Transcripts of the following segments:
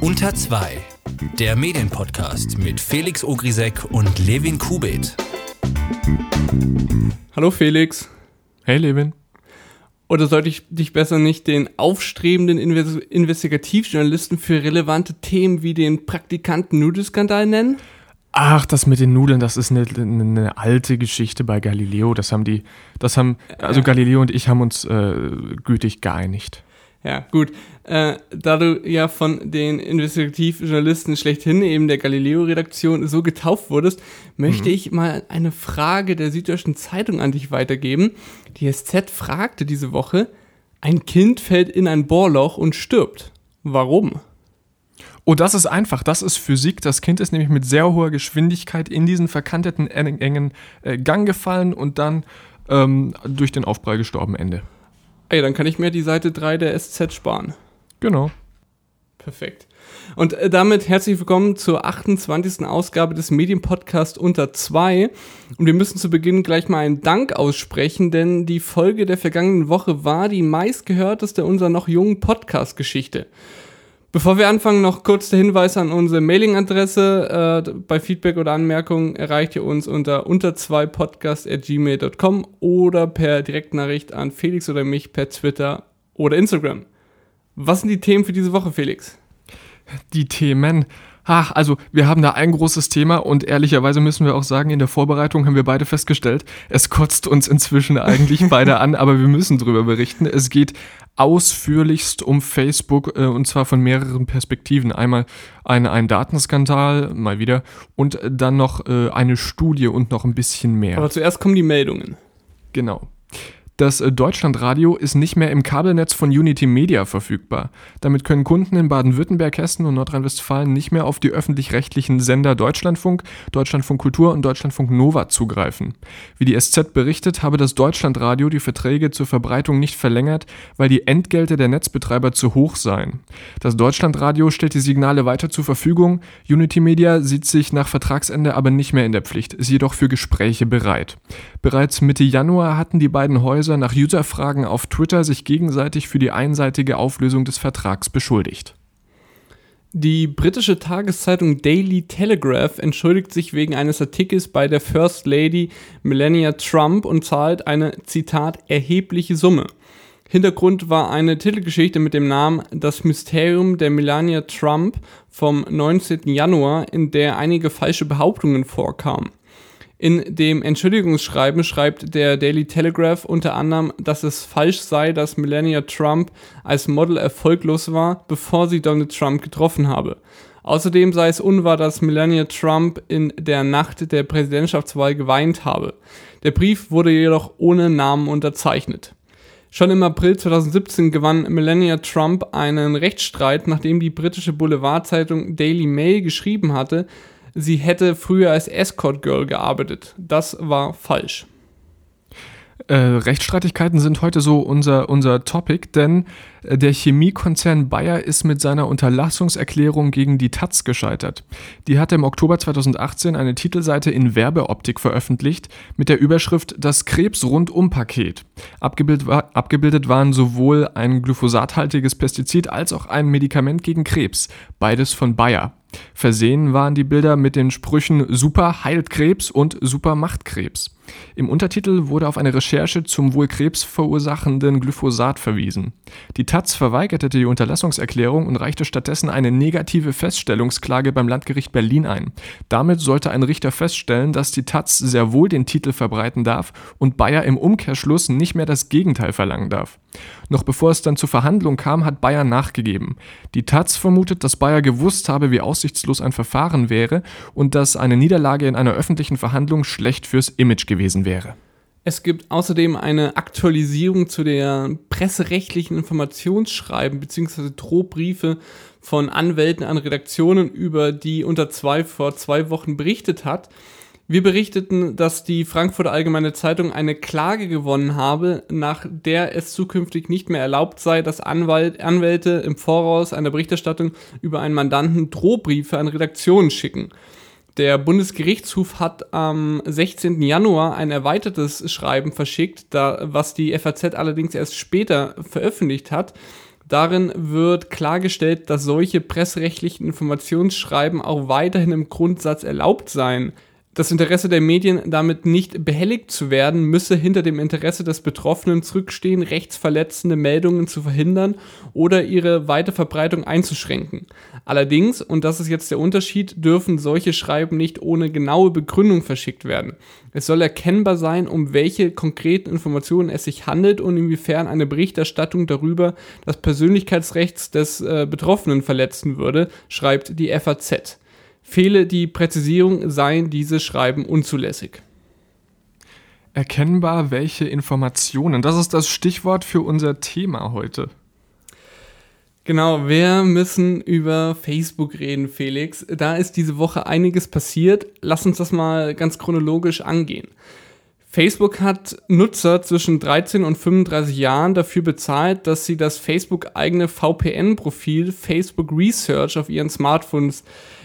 Unter 2, der Medienpodcast mit Felix Ogrisek und Levin Kubit. Hallo Felix. Hey Levin. Oder sollte ich dich besser nicht den aufstrebenden Investigativjournalisten für relevante Themen wie den Praktikanten-Nudelskandal nennen? Ach, das mit den Nudeln, das ist eine, eine, alte Geschichte bei Galileo. Das haben die, das haben, also Galileo und ich haben uns äh, gütig geeinigt. Ja, gut. Äh, da du ja von den Investigativjournalisten schlechthin, eben der Galileo-Redaktion, so getauft wurdest, möchte mhm. ich mal eine Frage der Süddeutschen Zeitung an dich weitergeben. Die SZ fragte diese Woche, ein Kind fällt in ein Bohrloch und stirbt. Warum? Oh, das ist einfach. Das ist Physik. Das Kind ist nämlich mit sehr hoher Geschwindigkeit in diesen verkanteten, engen äh, Gang gefallen und dann ähm, durch den Aufprall gestorben. Ende. Ey, dann kann ich mir die Seite 3 der SZ sparen. Genau. Perfekt. Und äh, damit herzlich willkommen zur 28. Ausgabe des Medienpodcasts unter 2. Und wir müssen zu Beginn gleich mal einen Dank aussprechen, denn die Folge der vergangenen Woche war die meistgehörteste unserer noch jungen Podcast-Geschichte. Bevor wir anfangen, noch kurz der Hinweis an unsere Mailingadresse. Äh, bei Feedback oder Anmerkungen erreicht ihr uns unter unter 2 podcast.gmail.com oder per Direktnachricht an Felix oder mich per Twitter oder Instagram. Was sind die Themen für diese Woche, Felix? Die Themen. Ach, also wir haben da ein großes Thema und ehrlicherweise müssen wir auch sagen, in der Vorbereitung haben wir beide festgestellt, es kotzt uns inzwischen eigentlich beide an, aber wir müssen drüber berichten. Es geht ausführlichst um Facebook äh, und zwar von mehreren Perspektiven. Einmal ein, ein Datenskandal, mal wieder, und dann noch äh, eine Studie und noch ein bisschen mehr. Aber zuerst kommen die Meldungen. Genau. Das äh, Deutschlandradio ist nicht mehr im Kabelnetz von Unity Media verfügbar. Damit können Kunden in Baden-Württemberg, Hessen und Nordrhein-Westfalen nicht mehr auf die öffentlich-rechtlichen Sender Deutschlandfunk, Deutschlandfunk Kultur und Deutschlandfunk Nova zugreifen. Wie die SZ berichtet, habe das Deutschlandradio die Verträge zur Verbreitung nicht verlängert, weil die Entgelte der Netzbetreiber zu hoch seien. Das Deutschlandradio stellt die Signale weiter zur Verfügung. Unity Media sieht sich nach Vertragsende aber nicht mehr in der Pflicht, ist jedoch für Gespräche bereit. Bereits Mitte Januar hatten die beiden Häuser Häuser nach Userfragen auf Twitter sich gegenseitig für die einseitige Auflösung des Vertrags beschuldigt. Die britische Tageszeitung Daily Telegraph entschuldigt sich wegen eines Artikels bei der First Lady Melania Trump und zahlt eine, Zitat, erhebliche Summe. Hintergrund war eine Titelgeschichte mit dem Namen Das Mysterium der Melania Trump vom 19. Januar, in der einige falsche Behauptungen vorkamen. In dem Entschuldigungsschreiben schreibt der Daily Telegraph unter anderem, dass es falsch sei, dass Melania Trump als Model erfolglos war, bevor sie Donald Trump getroffen habe. Außerdem sei es unwahr, dass Melania Trump in der Nacht der Präsidentschaftswahl geweint habe. Der Brief wurde jedoch ohne Namen unterzeichnet. Schon im April 2017 gewann Melania Trump einen Rechtsstreit, nachdem die britische Boulevardzeitung Daily Mail geschrieben hatte, sie hätte früher als Escort Girl gearbeitet. Das war falsch. Äh, Rechtsstreitigkeiten sind heute so unser, unser Topic, denn äh, der Chemiekonzern Bayer ist mit seiner Unterlassungserklärung gegen die Taz gescheitert. Die hatte im Oktober 2018 eine Titelseite in Werbeoptik veröffentlicht mit der Überschrift Das Krebs-Rundum-Paket. Abgebildet, war, abgebildet waren sowohl ein glyphosathaltiges Pestizid als auch ein Medikament gegen Krebs, beides von Bayer. Versehen waren die Bilder mit den Sprüchen Super heilt Krebs und Super macht Krebs. Im Untertitel wurde auf eine Recherche zum wohl krebsverursachenden Glyphosat verwiesen. Die Taz verweigerte die Unterlassungserklärung und reichte stattdessen eine negative Feststellungsklage beim Landgericht Berlin ein. Damit sollte ein Richter feststellen, dass die Taz sehr wohl den Titel verbreiten darf und Bayer im Umkehrschluss nicht mehr das Gegenteil verlangen darf. Noch bevor es dann zur Verhandlung kam, hat Bayer nachgegeben. Die Taz vermutet, dass Bayer gewusst habe, wie aussichtslos ein Verfahren wäre und dass eine Niederlage in einer öffentlichen Verhandlung schlecht fürs Image gewesen wäre. Es gibt außerdem eine Aktualisierung zu der presserechtlichen Informationsschreiben bzw. Drohbriefe von Anwälten an Redaktionen, über die unter zwei vor zwei Wochen berichtet hat. Wir berichteten, dass die Frankfurter Allgemeine Zeitung eine Klage gewonnen habe, nach der es zukünftig nicht mehr erlaubt sei, dass Anwalt, Anwälte im Voraus einer Berichterstattung über einen Mandanten Drohbriefe an Redaktionen schicken. Der Bundesgerichtshof hat am 16. Januar ein erweitertes Schreiben verschickt, da, was die FAZ allerdings erst später veröffentlicht hat. Darin wird klargestellt, dass solche presserechtlichen Informationsschreiben auch weiterhin im Grundsatz erlaubt seien. Das Interesse der Medien, damit nicht behelligt zu werden, müsse hinter dem Interesse des Betroffenen zurückstehen, rechtsverletzende Meldungen zu verhindern oder ihre Weiterverbreitung einzuschränken. Allerdings, und das ist jetzt der Unterschied, dürfen solche Schreiben nicht ohne genaue Begründung verschickt werden. Es soll erkennbar sein, um welche konkreten Informationen es sich handelt und inwiefern eine Berichterstattung darüber das Persönlichkeitsrecht des äh, Betroffenen verletzen würde, schreibt die FAZ. Fehle die Präzisierung, seien diese Schreiben unzulässig. Erkennbar welche Informationen. Das ist das Stichwort für unser Thema heute. Genau, wir müssen über Facebook reden, Felix. Da ist diese Woche einiges passiert. Lass uns das mal ganz chronologisch angehen. Facebook hat Nutzer zwischen 13 und 35 Jahren dafür bezahlt, dass sie das Facebook-eigene VPN-Profil Facebook Research auf ihren Smartphones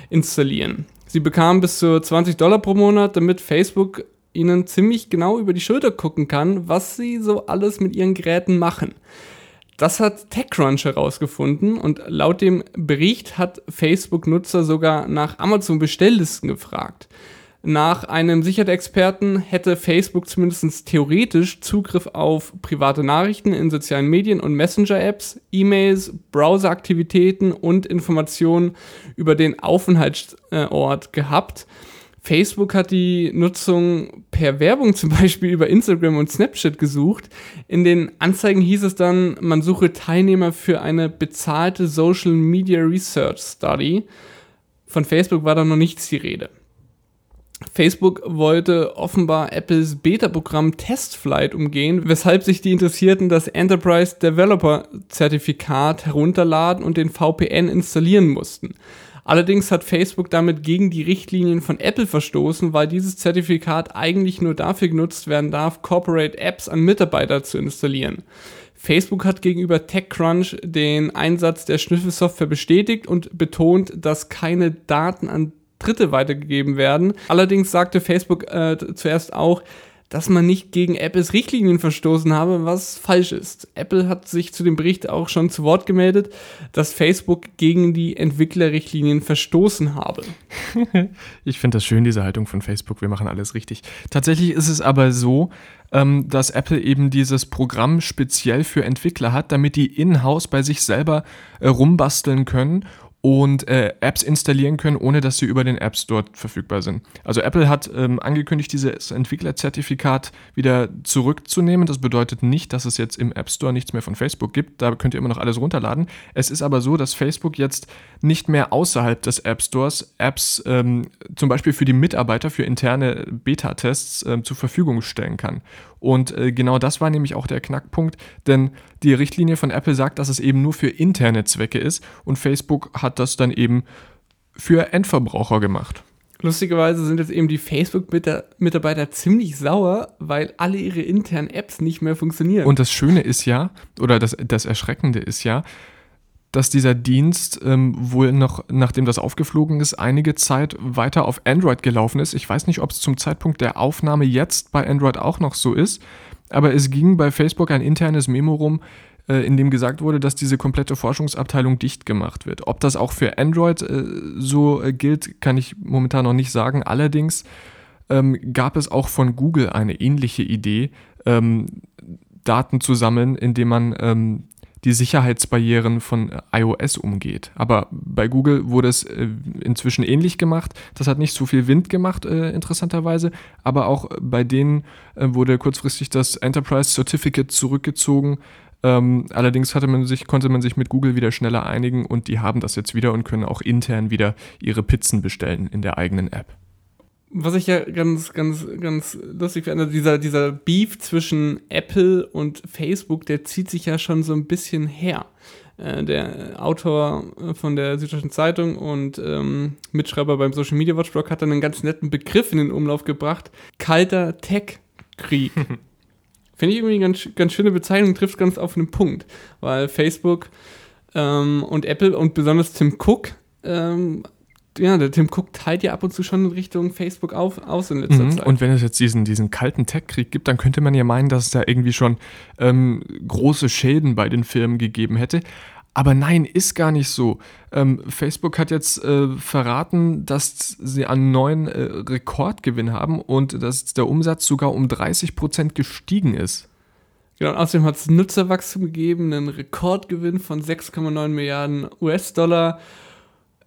installieren. Sie bekamen bis zu 20 Dollar pro Monat, damit Facebook ihnen ziemlich genau über die Schulter gucken kann, was sie so alles mit ihren Geräten machen. Das hat TechCrunch herausgefunden und laut dem Bericht hat Facebook-Nutzer sogar nach Amazon-Bestelllisten gefragt. Nach einem Sicherheitsexperten hätte Facebook zumindest theoretisch Zugriff auf private Nachrichten in sozialen Medien und Messenger-Apps, E-Mails, Browser-Aktivitäten und Informationen über den Aufenthaltsort gehabt. Facebook hat die Nutzung per Werbung zum Beispiel über Instagram und Snapchat gesucht. In den Anzeigen hieß es dann, man suche Teilnehmer für eine bezahlte Social Media Research Study. Von Facebook war da noch nichts die Rede. Facebook wollte offenbar Apples Beta-Programm TestFlight umgehen, weshalb sich die Interessierten das Enterprise Developer Zertifikat herunterladen und den VPN installieren mussten. Allerdings hat Facebook damit gegen die Richtlinien von Apple verstoßen, weil dieses Zertifikat eigentlich nur dafür genutzt werden darf, Corporate Apps an Mitarbeiter zu installieren. Facebook hat gegenüber TechCrunch den Einsatz der Schnüffelsoftware bestätigt und betont, dass keine Daten an Dritte weitergegeben werden. Allerdings sagte Facebook äh, zuerst auch, dass man nicht gegen Apples Richtlinien verstoßen habe, was falsch ist. Apple hat sich zu dem Bericht auch schon zu Wort gemeldet, dass Facebook gegen die Entwicklerrichtlinien verstoßen habe. ich finde das schön, diese Haltung von Facebook. Wir machen alles richtig. Tatsächlich ist es aber so, ähm, dass Apple eben dieses Programm speziell für Entwickler hat, damit die in-house bei sich selber äh, rumbasteln können und äh, Apps installieren können, ohne dass sie über den App Store verfügbar sind. Also Apple hat ähm, angekündigt, dieses Entwicklerzertifikat wieder zurückzunehmen. Das bedeutet nicht, dass es jetzt im App Store nichts mehr von Facebook gibt. Da könnt ihr immer noch alles runterladen. Es ist aber so, dass Facebook jetzt nicht mehr außerhalb des App Stores Apps ähm, zum Beispiel für die Mitarbeiter für interne Beta-Tests äh, zur Verfügung stellen kann. Und äh, genau das war nämlich auch der Knackpunkt, denn die Richtlinie von Apple sagt, dass es eben nur für interne Zwecke ist und Facebook hat das dann eben für Endverbraucher gemacht. Lustigerweise sind jetzt eben die Facebook-Mitarbeiter ziemlich sauer, weil alle ihre internen Apps nicht mehr funktionieren. Und das Schöne ist ja, oder das, das Erschreckende ist ja, dass dieser Dienst ähm, wohl noch, nachdem das aufgeflogen ist, einige Zeit weiter auf Android gelaufen ist. Ich weiß nicht, ob es zum Zeitpunkt der Aufnahme jetzt bei Android auch noch so ist, aber es ging bei Facebook ein internes Memo rum, äh, in dem gesagt wurde, dass diese komplette Forschungsabteilung dicht gemacht wird. Ob das auch für Android äh, so äh, gilt, kann ich momentan noch nicht sagen. Allerdings ähm, gab es auch von Google eine ähnliche Idee, ähm, Daten zu sammeln, indem man ähm, die Sicherheitsbarrieren von äh, iOS umgeht. Aber bei Google wurde es äh, inzwischen ähnlich gemacht. Das hat nicht so viel Wind gemacht, äh, interessanterweise. Aber auch bei denen wurde kurzfristig das Enterprise Certificate zurückgezogen. Ähm, allerdings man sich, konnte man sich mit Google wieder schneller einigen und die haben das jetzt wieder und können auch intern wieder ihre Pizzen bestellen in der eigenen App was ich ja ganz, ganz, ganz lustig finde, also dieser, dieser Beef zwischen Apple und Facebook, der zieht sich ja schon so ein bisschen her. Äh, der Autor von der Süddeutschen Zeitung und ähm, Mitschreiber beim Social Media Watchblog hat dann einen ganz netten Begriff in den Umlauf gebracht: kalter Tech-Krieg. Finde ich irgendwie eine ganz, ganz schöne Bezeichnung, trifft ganz auf einen Punkt, weil Facebook ähm, und Apple und besonders Tim Cook ähm, ja, der Tim Cook teilt ja ab und zu schon in Richtung Facebook auf, aus in letzter Mhm. Zeit. Und wenn es jetzt diesen, diesen kalten Tech-Krieg gibt, dann könnte man ja meinen, dass es da irgendwie schon ähm, große Schäden bei den Firmen gegeben hätte. Aber nein, ist gar nicht so. Ähm, Facebook hat jetzt äh, verraten, dass sie einen neuen äh, Rekordgewinn haben und dass der Umsatz sogar um 30% gestiegen ist. Genau, und außerdem hat es Nutzerwachstum gegeben, einen Rekordgewinn von 6,9 Milliarden US-Dollar.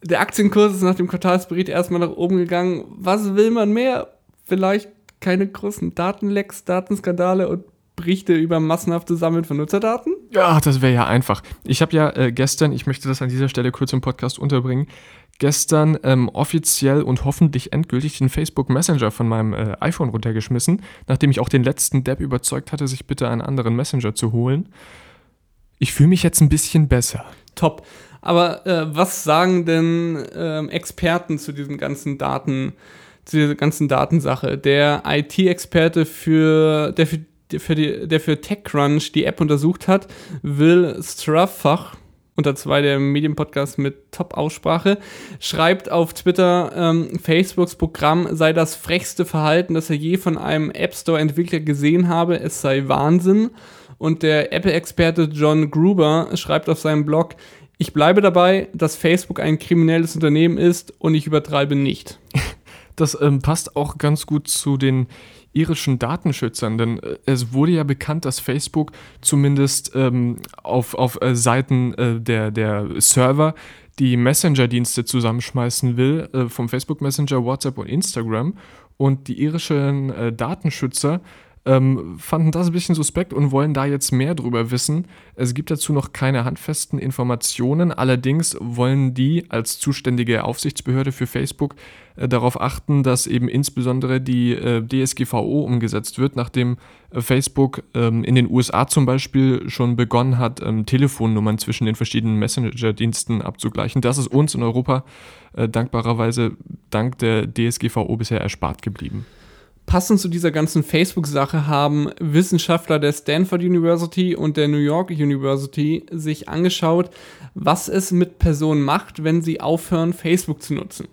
Der Aktienkurs ist nach dem Quartalsbericht erstmal nach oben gegangen. Was will man mehr? Vielleicht keine großen Datenlecks, Datenskandale und Berichte über massenhafte Sammeln von Nutzerdaten? Ja, das wäre ja einfach. Ich habe ja äh, gestern, ich möchte das an dieser Stelle kurz im Podcast unterbringen, gestern ähm, offiziell und hoffentlich endgültig den Facebook Messenger von meinem äh, iPhone runtergeschmissen, nachdem ich auch den letzten Depp überzeugt hatte, sich bitte einen anderen Messenger zu holen. Ich fühle mich jetzt ein bisschen besser. Top. Aber äh, was sagen denn ähm, Experten zu diesem ganzen Daten, zu dieser ganzen Datensache? Der IT-Experte für, der für, für, die, der für TechCrunch die App untersucht hat, Will Straffach, unter zwei der Medienpodcasts mit Top-Aussprache, schreibt auf Twitter, ähm, Facebooks Programm sei das frechste Verhalten, das er je von einem App Store-Entwickler gesehen habe. Es sei Wahnsinn. Und der Apple-Experte John Gruber schreibt auf seinem Blog, ich bleibe dabei, dass Facebook ein kriminelles Unternehmen ist und ich übertreibe nicht. Das ähm, passt auch ganz gut zu den irischen Datenschützern, denn äh, es wurde ja bekannt, dass Facebook zumindest ähm, auf, auf äh, Seiten äh, der, der Server die Messenger-Dienste zusammenschmeißen will, äh, vom Facebook Messenger, WhatsApp und Instagram. Und die irischen äh, Datenschützer ähm, fanden das ein bisschen suspekt und wollen da jetzt mehr drüber wissen. Es gibt dazu noch keine handfesten Informationen. Allerdings wollen die als zuständige Aufsichtsbehörde für Facebook äh, darauf achten, dass eben insbesondere die äh, DSGVO umgesetzt wird, nachdem äh, Facebook ähm, in den USA zum Beispiel schon begonnen hat, ähm, Telefonnummern zwischen den verschiedenen Messenger-Diensten abzugleichen. Das ist uns in Europa äh, dankbarerweise dank der DSGVO bisher erspart geblieben. Passend zu dieser ganzen Facebook-Sache haben Wissenschaftler der Stanford University und der New York University sich angeschaut, was es mit Personen macht, wenn sie aufhören, Facebook zu nutzen.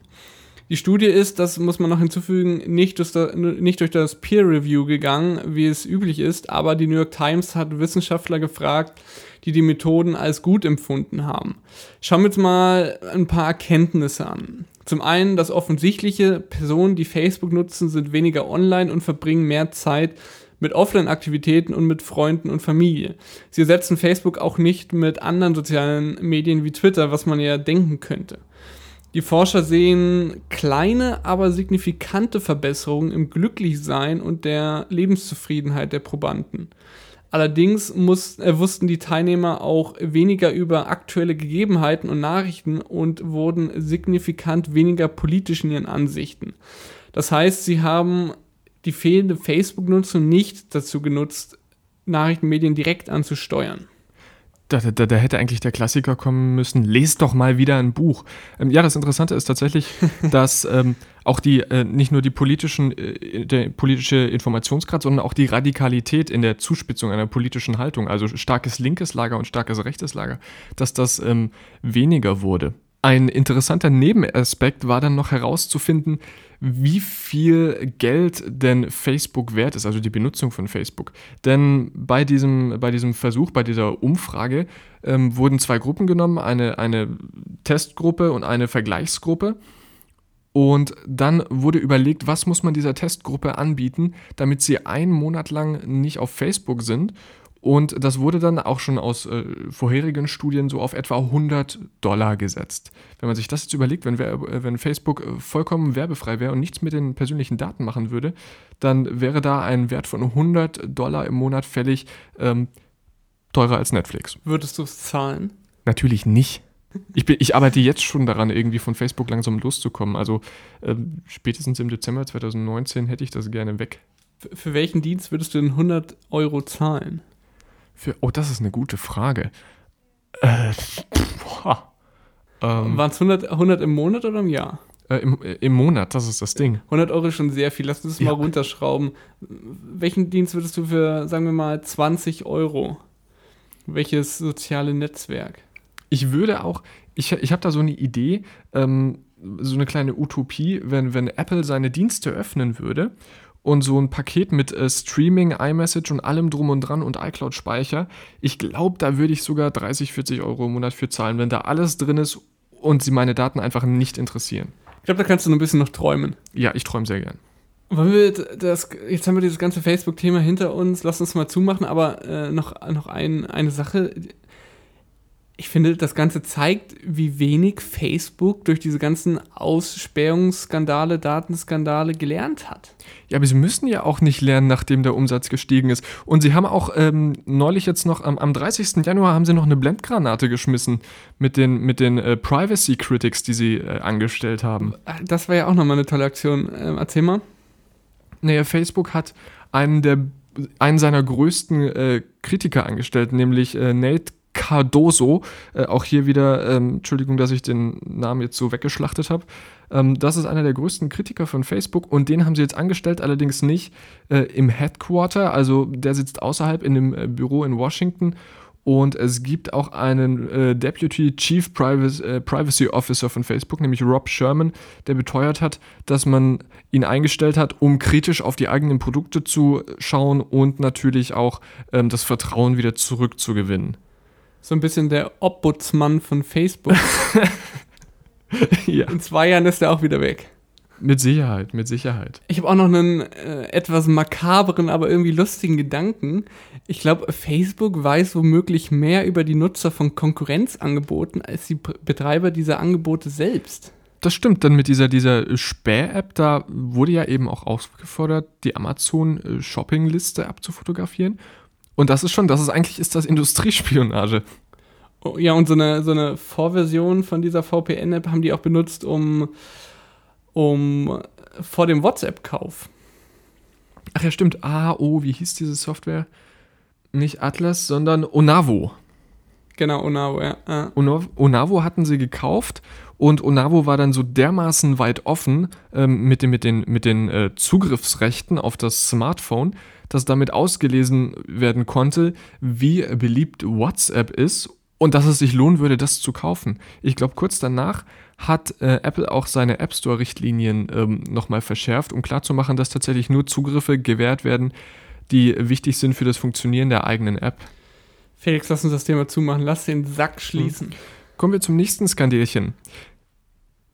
Die Studie ist, das muss man noch hinzufügen, nicht durch, das, nicht durch das Peer Review gegangen, wie es üblich ist, aber die New York Times hat Wissenschaftler gefragt, die die Methoden als gut empfunden haben. Schauen wir uns mal ein paar Erkenntnisse an. Zum einen das Offensichtliche, Personen, die Facebook nutzen, sind weniger online und verbringen mehr Zeit mit Offline-Aktivitäten und mit Freunden und Familie. Sie ersetzen Facebook auch nicht mit anderen sozialen Medien wie Twitter, was man ja denken könnte. Die Forscher sehen kleine, aber signifikante Verbesserungen im Glücklichsein und der Lebenszufriedenheit der Probanden. Allerdings muss, äh, wussten die Teilnehmer auch weniger über aktuelle Gegebenheiten und Nachrichten und wurden signifikant weniger politisch in ihren Ansichten. Das heißt, sie haben die fehlende Facebook-Nutzung nicht dazu genutzt, Nachrichtenmedien direkt anzusteuern. Da, da, da hätte eigentlich der Klassiker kommen müssen, lest doch mal wieder ein Buch. Ähm, ja, das Interessante ist tatsächlich, dass ähm, auch die, äh, nicht nur die politischen, äh, der politische Informationsgrad, sondern auch die Radikalität in der Zuspitzung einer politischen Haltung, also starkes linkes Lager und starkes rechtes Lager, dass das ähm, weniger wurde. Ein interessanter Nebenaspekt war dann noch herauszufinden, wie viel Geld denn Facebook wert ist, also die Benutzung von Facebook. Denn bei diesem, bei diesem Versuch, bei dieser Umfrage ähm, wurden zwei Gruppen genommen, eine, eine Testgruppe und eine Vergleichsgruppe. Und dann wurde überlegt, was muss man dieser Testgruppe anbieten, damit sie einen Monat lang nicht auf Facebook sind. Und das wurde dann auch schon aus äh, vorherigen Studien so auf etwa 100 Dollar gesetzt. Wenn man sich das jetzt überlegt, wenn, äh, wenn Facebook äh, vollkommen werbefrei wäre und nichts mit den persönlichen Daten machen würde, dann wäre da ein Wert von 100 Dollar im Monat fällig ähm, teurer als Netflix. Würdest du es zahlen? Natürlich nicht. Ich, bin, ich arbeite jetzt schon daran, irgendwie von Facebook langsam loszukommen. Also ähm, spätestens im Dezember 2019 hätte ich das gerne weg. Für, für welchen Dienst würdest du denn 100 Euro zahlen? Für, oh, das ist eine gute Frage. Äh, boah. Ähm, Waren es 100, 100 im Monat oder im Jahr? äh, im, äh, Im Monat, das ist das Ding. 100 Euro ist schon sehr viel. Lass uns das Ja. mal runterschrauben. Welchen Dienst würdest du für, sagen wir mal, 20 Euro? Welches soziale Netzwerk? Ich würde auch, ich, ich habe da so eine Idee, ähm, so eine kleine Utopie, wenn, wenn Apple seine Dienste öffnen würde und so ein Paket mit äh, Streaming, iMessage und allem drum und dran und iCloud-Speicher. Ich glaube, da würde ich sogar 30, 40 Euro im Monat für zahlen, wenn da alles drin ist und sie meine Daten einfach nicht interessieren. Ich glaube, da kannst du noch ein bisschen noch träumen. Ja, ich träume sehr gern. Wollen wir das, jetzt haben wir dieses ganze Facebook-Thema hinter uns, lass uns mal zumachen, aber äh, noch, noch ein, eine Sache, ich finde, das Ganze zeigt, wie wenig Facebook durch diese ganzen Aussperrungsskandale, Datenskandale gelernt hat. Ja, aber sie müssen ja auch nicht lernen, nachdem der Umsatz gestiegen ist. Und sie haben auch ähm, neulich jetzt noch, am, am 30. Januar haben sie noch eine Blendgranate geschmissen mit den, mit den äh, Privacy Critics, die sie äh, angestellt haben. Das war ja auch nochmal eine tolle Aktion. Ähm, erzähl mal. Naja, Facebook hat einen der einen seiner größten äh, Kritiker angestellt, nämlich äh, Nate Cardoso, äh, auch hier wieder, ähm, Entschuldigung, dass ich den Namen jetzt so weggeschlachtet habe. Ähm, das ist einer der größten Kritiker von Facebook und den haben sie jetzt angestellt, allerdings nicht äh, im Headquarter, also der sitzt außerhalb in dem äh, Büro in Washington. Und es gibt auch einen äh, Deputy Chief Privacy, äh, Privacy Officer von Facebook, nämlich Rob Sherman, der beteuert hat, dass man ihn eingestellt hat, um kritisch auf die eigenen Produkte zu schauen und natürlich auch ähm, das Vertrauen wieder zurückzugewinnen so ein bisschen der Ombudsmann von Facebook. ja. In zwei Jahren ist er auch wieder weg. Mit Sicherheit, mit Sicherheit. Ich habe auch noch einen äh, etwas makaberen, aber irgendwie lustigen Gedanken. Ich glaube, Facebook weiß womöglich mehr über die Nutzer von Konkurrenzangeboten als die Betreiber dieser Angebote selbst. Das stimmt, dann mit dieser, dieser Späh-App, da wurde ja eben auch aufgefordert, die Amazon-Shopping-Liste abzufotografieren. Und das ist schon, das ist eigentlich ist das Industriespionage. Oh, ja, und so eine, so eine Vorversion von dieser VPN-App haben die auch benutzt, um, um vor dem WhatsApp-Kauf. Ach ja, stimmt. Ah, oh, wie hieß diese Software? Nicht Atlas, sondern Onavo. Genau, Onavo, ja. ja. Onavo hatten sie gekauft und Onavo war dann so dermaßen weit offen ähm, mit den, mit den, mit den äh, Zugriffsrechten auf das Smartphone, dass damit ausgelesen werden konnte, wie beliebt WhatsApp ist und dass es sich lohnen würde, das zu kaufen. Ich glaube, kurz danach hat äh, Apple auch seine App Store-Richtlinien ähm, nochmal verschärft, um klarzumachen, dass tatsächlich nur Zugriffe gewährt werden, die wichtig sind für das Funktionieren der eigenen App. Felix, lass uns das Thema zumachen. Lass den Sack schließen. Hm. Kommen wir zum nächsten Skandälchen.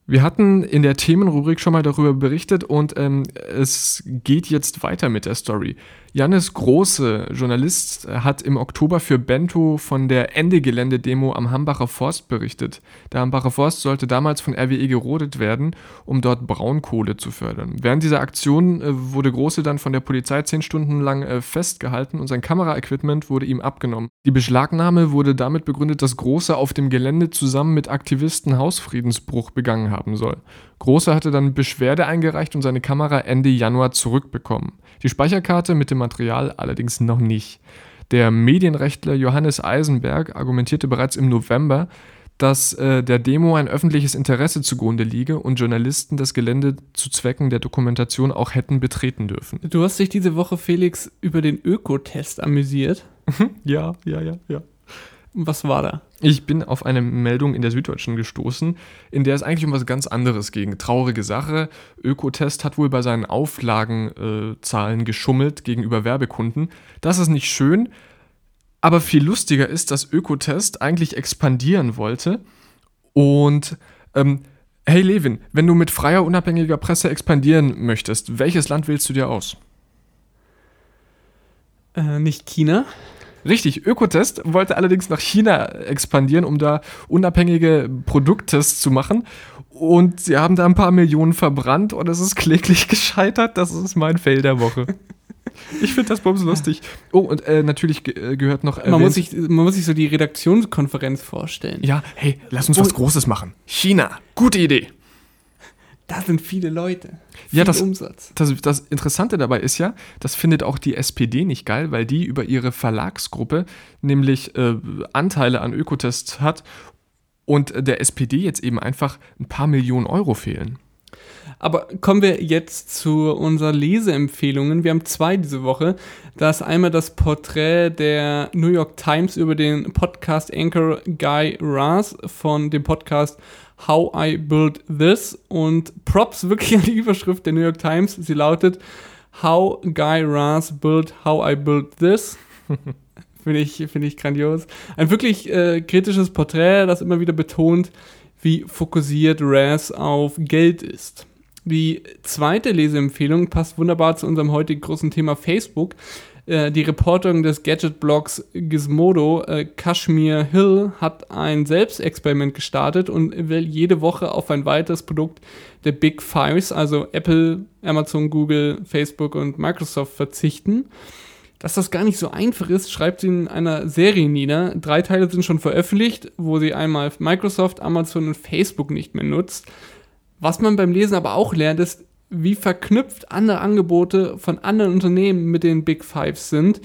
Wir hatten in der Themenrubrik schon mal darüber berichtet und ähm, es geht jetzt weiter mit der Story. Jannis Große, Journalist, hat im Oktober für Bento von der Ende-Gelände-Demo am Hambacher Forst berichtet. Der Hambacher Forst sollte damals von RWE gerodet werden, um dort Braunkohle zu fördern. Während dieser Aktion äh, wurde Große dann von der Polizei zehn Stunden lang äh, festgehalten und sein Kameraequipment wurde ihm abgenommen. Die Beschlagnahme wurde damit begründet, dass Große auf dem Gelände zusammen mit Aktivisten Hausfriedensbruch begangen haben soll. Große hatte dann Beschwerde eingereicht und seine Kamera Ende Januar zurückbekommen. Die Speicherkarte mit dem Material allerdings noch nicht. Der Medienrechtler Johannes Eisenberg argumentierte bereits im November, dass äh, der Demo ein öffentliches Interesse zugrunde liege und Journalisten das Gelände zu Zwecken der Dokumentation auch hätten betreten dürfen. Du hast dich diese Woche, Felix, über den Ökotest amüsiert. ja, ja, ja, ja. Was war da? Ich bin auf eine Meldung in der Süddeutschen gestoßen, in der es eigentlich um was ganz anderes ging. Traurige Sache. Ökotest hat wohl bei seinen Auflagenzahlen äh, geschummelt gegenüber Werbekunden. Das ist nicht schön, aber viel lustiger ist, dass Ökotest eigentlich expandieren wollte. Und ähm, hey Levin, wenn du mit freier, unabhängiger Presse expandieren möchtest, welches Land wählst du dir aus? Äh, nicht China. Richtig, Ökotest wollte allerdings nach China expandieren, um da unabhängige Produkttests zu machen. Und sie haben da ein paar Millionen verbrannt und es ist kläglich gescheitert. Das ist mein Fail der Woche. Ich finde das Bums lustig. Oh, und äh, natürlich ge äh, gehört noch. Man muss, sich, man muss sich so die Redaktionskonferenz vorstellen. Ja, hey, lass uns oh. was Großes machen. China, gute Idee da sind viele Leute. Viel ja, das, Umsatz. Das, das Interessante dabei ist ja, das findet auch die SPD nicht geil, weil die über ihre Verlagsgruppe nämlich äh, Anteile an Ökotest hat und der SPD jetzt eben einfach ein paar Millionen Euro fehlen. Aber kommen wir jetzt zu unseren Leseempfehlungen. Wir haben zwei diese Woche. Da ist einmal das Porträt der New York Times über den Podcast Anchor Guy Raz von dem Podcast How I Built This und Props wirklich an die Überschrift der New York Times. Sie lautet How Guy Raz Built How I Built This. Finde ich, finde ich grandios. Ein wirklich äh, kritisches Porträt, das immer wieder betont, wie fokussiert Raz auf Geld ist. Die zweite Leseempfehlung passt wunderbar zu unserem heutigen großen Thema Facebook. Äh, die Reporterin des Gadget-Blogs Gizmodo, äh, Kashmir Hill, hat ein Selbstexperiment gestartet und will jede Woche auf ein weiteres Produkt der Big Fives, also Apple, Amazon, Google, Facebook und Microsoft, verzichten. Dass das gar nicht so einfach ist, schreibt sie in einer Serie nieder. Drei Teile sind schon veröffentlicht, wo sie einmal Microsoft, Amazon und Facebook nicht mehr nutzt. Was man beim Lesen aber auch lernt, ist, wie verknüpft andere Angebote von anderen Unternehmen mit den Big Fives sind.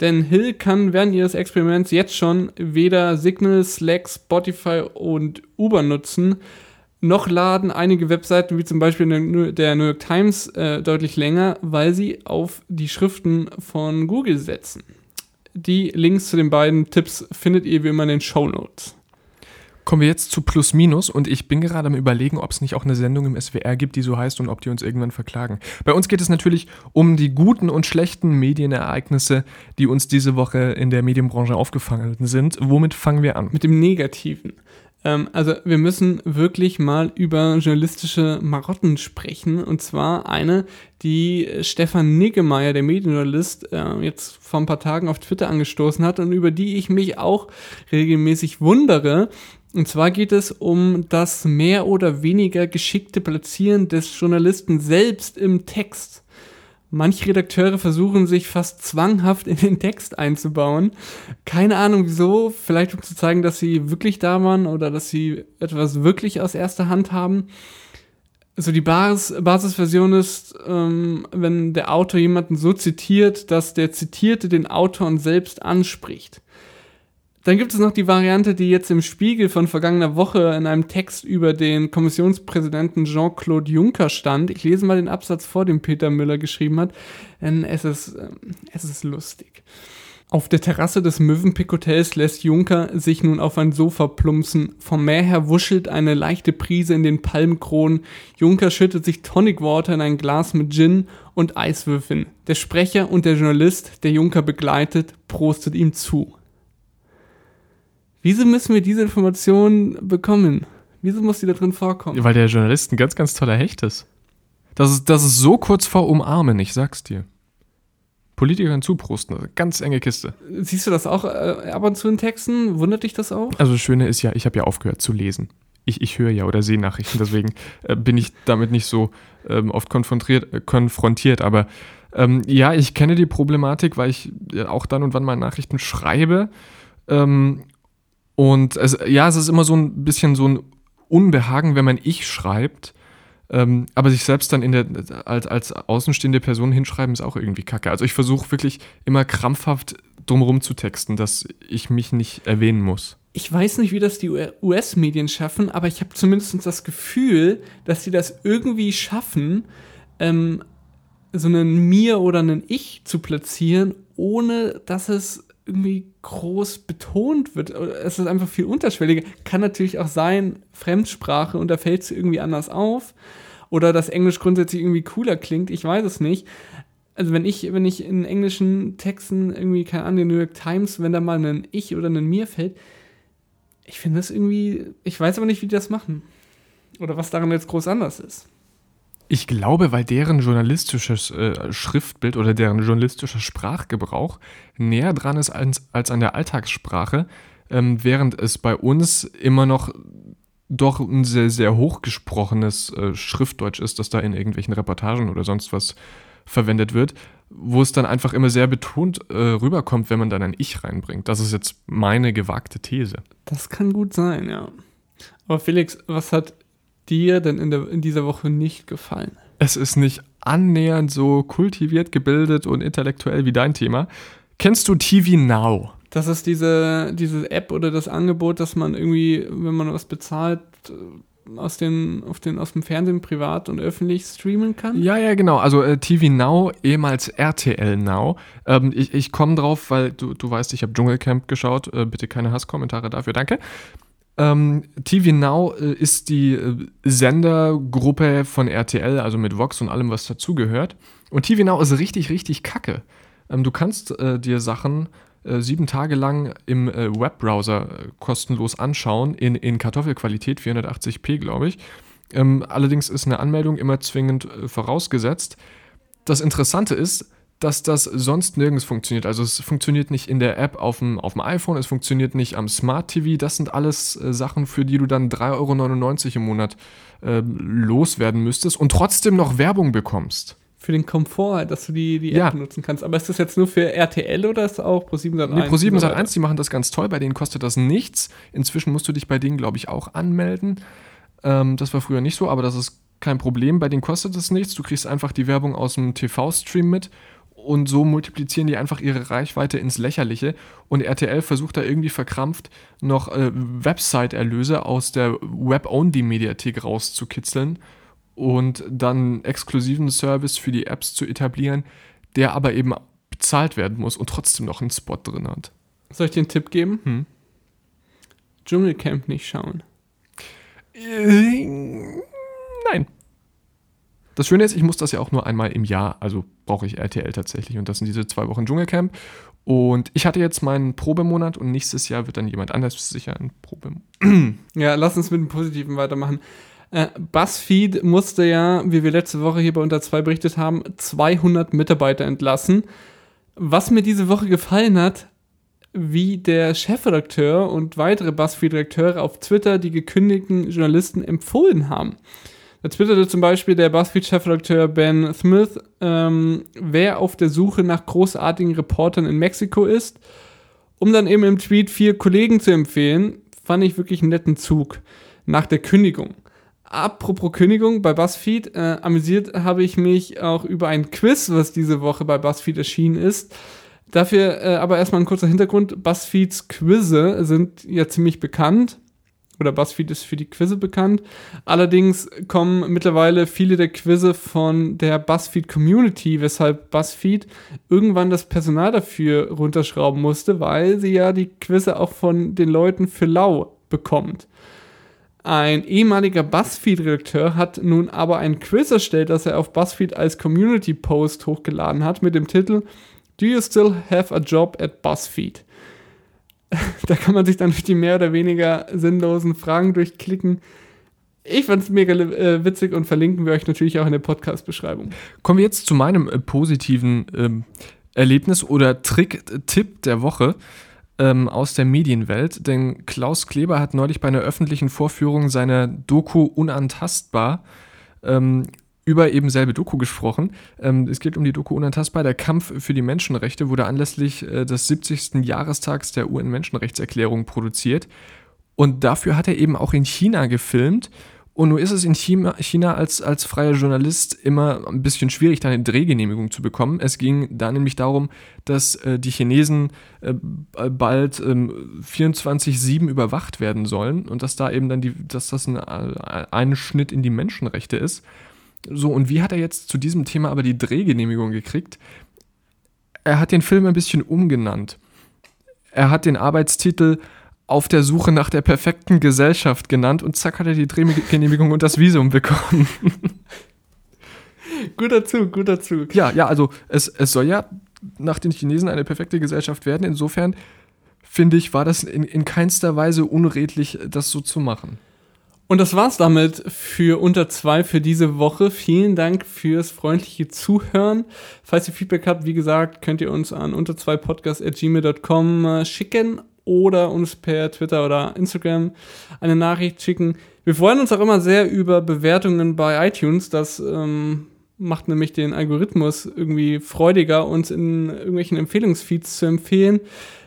Denn Hill kann während ihres Experiments jetzt schon weder Signal, Slack, Spotify und Uber nutzen, noch laden einige Webseiten wie zum Beispiel der New York Times äh, deutlich länger, weil sie auf die Schriften von Google setzen. Die Links zu den beiden Tipps findet ihr wie immer in den Show Notes. Kommen wir jetzt zu Plus Minus und ich bin gerade am Überlegen, ob es nicht auch eine Sendung im SWR gibt, die so heißt und ob die uns irgendwann verklagen. Bei uns geht es natürlich um die guten und schlechten Medienereignisse, die uns diese Woche in der Medienbranche aufgefangen sind. Womit fangen wir an? Mit dem Negativen. Ähm, also wir müssen wirklich mal über journalistische Marotten sprechen. Und zwar eine, die Stefan Niggemeier, der Medienjournalist, äh, jetzt vor ein paar Tagen auf Twitter angestoßen hat und über die ich mich auch regelmäßig wundere. Und zwar geht es um das mehr oder weniger geschickte Platzieren des Journalisten selbst im Text. Manche Redakteure versuchen sich fast zwanghaft in den Text einzubauen. Keine Ahnung wieso, vielleicht um zu zeigen, dass sie wirklich da waren oder dass sie etwas wirklich aus erster Hand haben. Also die Basis, Basisversion ist, ähm, wenn der Autor jemanden so zitiert, dass der Zitierte den Autoren selbst anspricht. Dann gibt es noch die Variante, die jetzt im Spiegel von vergangener Woche in einem Text über den Kommissionspräsidenten Jean-Claude Juncker stand. Ich lese mal den Absatz vor, den Peter Müller geschrieben hat, denn es ist, äh, es ist lustig. Auf der Terrasse des Mövenpick Hotels lässt Juncker sich nun auf ein Sofa plumpsen. Vom Meer her wuschelt eine leichte Prise in den Palmkronen. Juncker schüttet sich Tonic Water in ein Glas mit Gin und Eiswürfeln. Der Sprecher und der Journalist, der Juncker begleitet, prostet ihm zu. Wieso müssen wir diese Information bekommen? Wieso muss die da drin vorkommen? Weil der Journalist ein ganz, ganz toller Hecht ist. Das ist, das ist so kurz vor Umarmen, ich sag's dir. Politikern zuprosten, ganz enge Kiste. Siehst du das auch äh, ab und zu in Texten? Wundert dich das auch? Also das Schöne ist ja, ich habe ja aufgehört zu lesen. Ich, ich höre ja oder sehe Nachrichten, deswegen äh, bin ich damit nicht so ähm, oft konfrontiert, äh, konfrontiert. Aber ähm, ja, ich kenne die Problematik, weil ich auch dann und wann mal Nachrichten schreibe. Ähm, und es, ja, es ist immer so ein bisschen so ein Unbehagen, wenn man ich schreibt. Ähm, aber sich selbst dann in der, als, als außenstehende Person hinschreiben, ist auch irgendwie kacke. Also ich versuche wirklich immer krampfhaft drumherum zu texten, dass ich mich nicht erwähnen muss. Ich weiß nicht, wie das die US-Medien schaffen, aber ich habe zumindest das Gefühl, dass sie das irgendwie schaffen, ähm, so einen Mir oder einen Ich zu platzieren, ohne dass es irgendwie groß betont wird. Es ist einfach viel unterschwelliger. Kann natürlich auch sein, Fremdsprache und da fällt es irgendwie anders auf. Oder dass Englisch grundsätzlich irgendwie cooler klingt. Ich weiß es nicht. Also wenn ich, wenn ich in englischen Texten irgendwie, keine Ahnung, die New York Times, wenn da mal ein Ich oder ein Mir fällt, ich finde das irgendwie, ich weiß aber nicht, wie die das machen. Oder was daran jetzt groß anders ist. Ich glaube, weil deren journalistisches äh, Schriftbild oder deren journalistischer Sprachgebrauch näher dran ist als, als an der Alltagssprache, ähm, während es bei uns immer noch doch ein sehr, sehr hochgesprochenes äh, Schriftdeutsch ist, das da in irgendwelchen Reportagen oder sonst was verwendet wird, wo es dann einfach immer sehr betont äh, rüberkommt, wenn man dann ein Ich reinbringt. Das ist jetzt meine gewagte These. Das kann gut sein, ja. Aber Felix, was hat dir denn in, der, in dieser Woche nicht gefallen? Es ist nicht annähernd so kultiviert, gebildet und intellektuell wie dein Thema. Kennst du TV Now? Das ist diese, diese App oder das Angebot, dass man irgendwie, wenn man was bezahlt, aus, den, auf den, aus dem Fernsehen privat und öffentlich streamen kann? Ja, ja, genau. Also äh, TV Now, ehemals RTL Now. Ähm, ich ich komme drauf, weil du, du weißt, ich habe Dschungelcamp geschaut. Äh, bitte keine Hasskommentare dafür, danke. Ähm, TV Now äh, ist die äh, Sendergruppe von RTL, also mit Vox und allem, was dazugehört. Und TV Now ist richtig, richtig kacke. Ähm, du kannst äh, dir Sachen äh, sieben Tage lang im Webbrowser kostenlos anschauen, in, in Kartoffelqualität, 480p, glaube ich. Ähm, allerdings ist eine Anmeldung immer zwingend vorausgesetzt. Das Interessante ist, dass das sonst nirgends funktioniert. Also es funktioniert nicht in der App auf dem, auf dem iPhone, es funktioniert nicht am Smart TV. Das sind alles äh, Sachen, für die du dann 3,99 Euro im Monat äh, loswerden müsstest und trotzdem noch Werbung bekommst. Für den Komfort, dass du die, die App Ja. benutzen kannst. Aber ist das jetzt nur für RTL oder ist das auch Pro7 Sat1? Nee, Pro7 und so Sat 1, die machen das ganz toll, bei denen kostet das nichts. Inzwischen musst du dich bei denen, glaube ich, auch anmelden. Ähm, das war früher nicht so, aber das ist kein Problem. Bei denen kostet es nichts. Du kriegst einfach die Werbung aus dem TV-Stream mit und so multiplizieren die einfach ihre Reichweite ins Lächerliche. Und RTL versucht da irgendwie verkrampft noch äh, Website-Erlöse aus der Web-Only-Mediathek rauszukitzeln und dann exklusiven Service für die Apps zu etablieren, der aber eben bezahlt werden muss und trotzdem noch einen Spot drin hat. Soll ich dir einen Tipp geben? Hm. Dschungelcamp nicht schauen. Äh, Nein. Das Schöne ist, ich muss das ja auch nur einmal im Jahr, also brauche ich RTL tatsächlich. Und das sind diese zwei Wochen Dschungelcamp. Und ich hatte jetzt meinen Probemonat und nächstes Jahr wird dann jemand anders sicher ein Probemonat. Ja, lass uns mit dem Positiven weitermachen. Äh, BuzzFeed musste ja, wie wir letzte Woche hier bei Unter 2 berichtet haben, 200 Mitarbeiter entlassen. Was mir diese Woche gefallen hat, wie der Chefredakteur und weitere BuzzFeed-Redakteure auf Twitter die gekündigten Journalisten empfohlen haben. Da twitterte zum Beispiel der BuzzFeed-Chefredakteur Ben Smith, ähm, wer auf der Suche nach großartigen Reportern in Mexiko ist, um dann eben im Tweet vier Kollegen zu empfehlen, fand ich wirklich einen netten Zug nach der Kündigung. Apropos Kündigung, bei BuzzFeed äh, amüsiert habe ich mich auch über ein Quiz, was diese Woche bei BuzzFeed erschienen ist. Dafür äh, aber erstmal ein kurzer Hintergrund. BuzzFeeds Quizze sind ja ziemlich bekannt. Oder BuzzFeed ist für die Quizze bekannt. Allerdings kommen mittlerweile viele der Quizze von der BuzzFeed Community, weshalb BuzzFeed irgendwann das Personal dafür runterschrauben musste, weil sie ja die Quizze auch von den Leuten für lau bekommt. Ein ehemaliger BuzzFeed-Redakteur hat nun aber ein Quiz erstellt, das er auf BuzzFeed als Community-Post hochgeladen hat mit dem Titel Do you still have a job at BuzzFeed? da kann man sich dann durch die mehr oder weniger sinnlosen Fragen durchklicken. Ich fand es mega äh, witzig und verlinken wir euch natürlich auch in der Podcast-Beschreibung. Kommen wir jetzt zu meinem äh, positiven ähm, Erlebnis oder Trick-Tipp der Woche ähm, aus der Medienwelt. Denn Klaus Kleber hat neulich bei einer öffentlichen Vorführung seiner Doku Unantastbar ähm, über eben selbe Doku gesprochen. Ähm, es geht um die Doku Unantastbar. Der Kampf für die Menschenrechte wurde anlässlich äh, des 70. Jahrestags der UN-Menschenrechtserklärung produziert. Und dafür hat er eben auch in China gefilmt. Und nun ist es in China, China als, als freier Journalist immer ein bisschen schwierig, da eine Drehgenehmigung zu bekommen. Es ging da nämlich darum, dass äh, die Chinesen äh, bald ähm, 24-7 überwacht werden sollen und dass da eben dann die, dass das ein, ein Schnitt in die Menschenrechte ist. So, und wie hat er jetzt zu diesem Thema aber die Drehgenehmigung gekriegt? Er hat den Film ein bisschen umgenannt. Er hat den Arbeitstitel auf der Suche nach der perfekten Gesellschaft genannt und zack hat er die Drehgenehmigung und das Visum bekommen. guter Zug, guter Zug. Ja, ja, also es, es soll ja nach den Chinesen eine perfekte Gesellschaft werden. Insofern finde ich, war das in, in keinster Weise unredlich, das so zu machen. Und das war's damit für unter zwei für diese Woche. Vielen Dank fürs freundliche Zuhören. Falls ihr Feedback habt, wie gesagt, könnt ihr uns an unter zwei podcast.gmail.com schicken oder uns per Twitter oder Instagram eine Nachricht schicken. Wir freuen uns auch immer sehr über Bewertungen bei iTunes. Das ähm, macht nämlich den Algorithmus irgendwie freudiger, uns in irgendwelchen Empfehlungsfeeds zu empfehlen.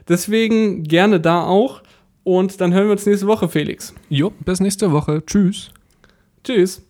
Deswegen gerne da auch. Und dann hören wir uns nächste Woche, Felix. Jo, bis nächste Woche. Tschüss. Tschüss.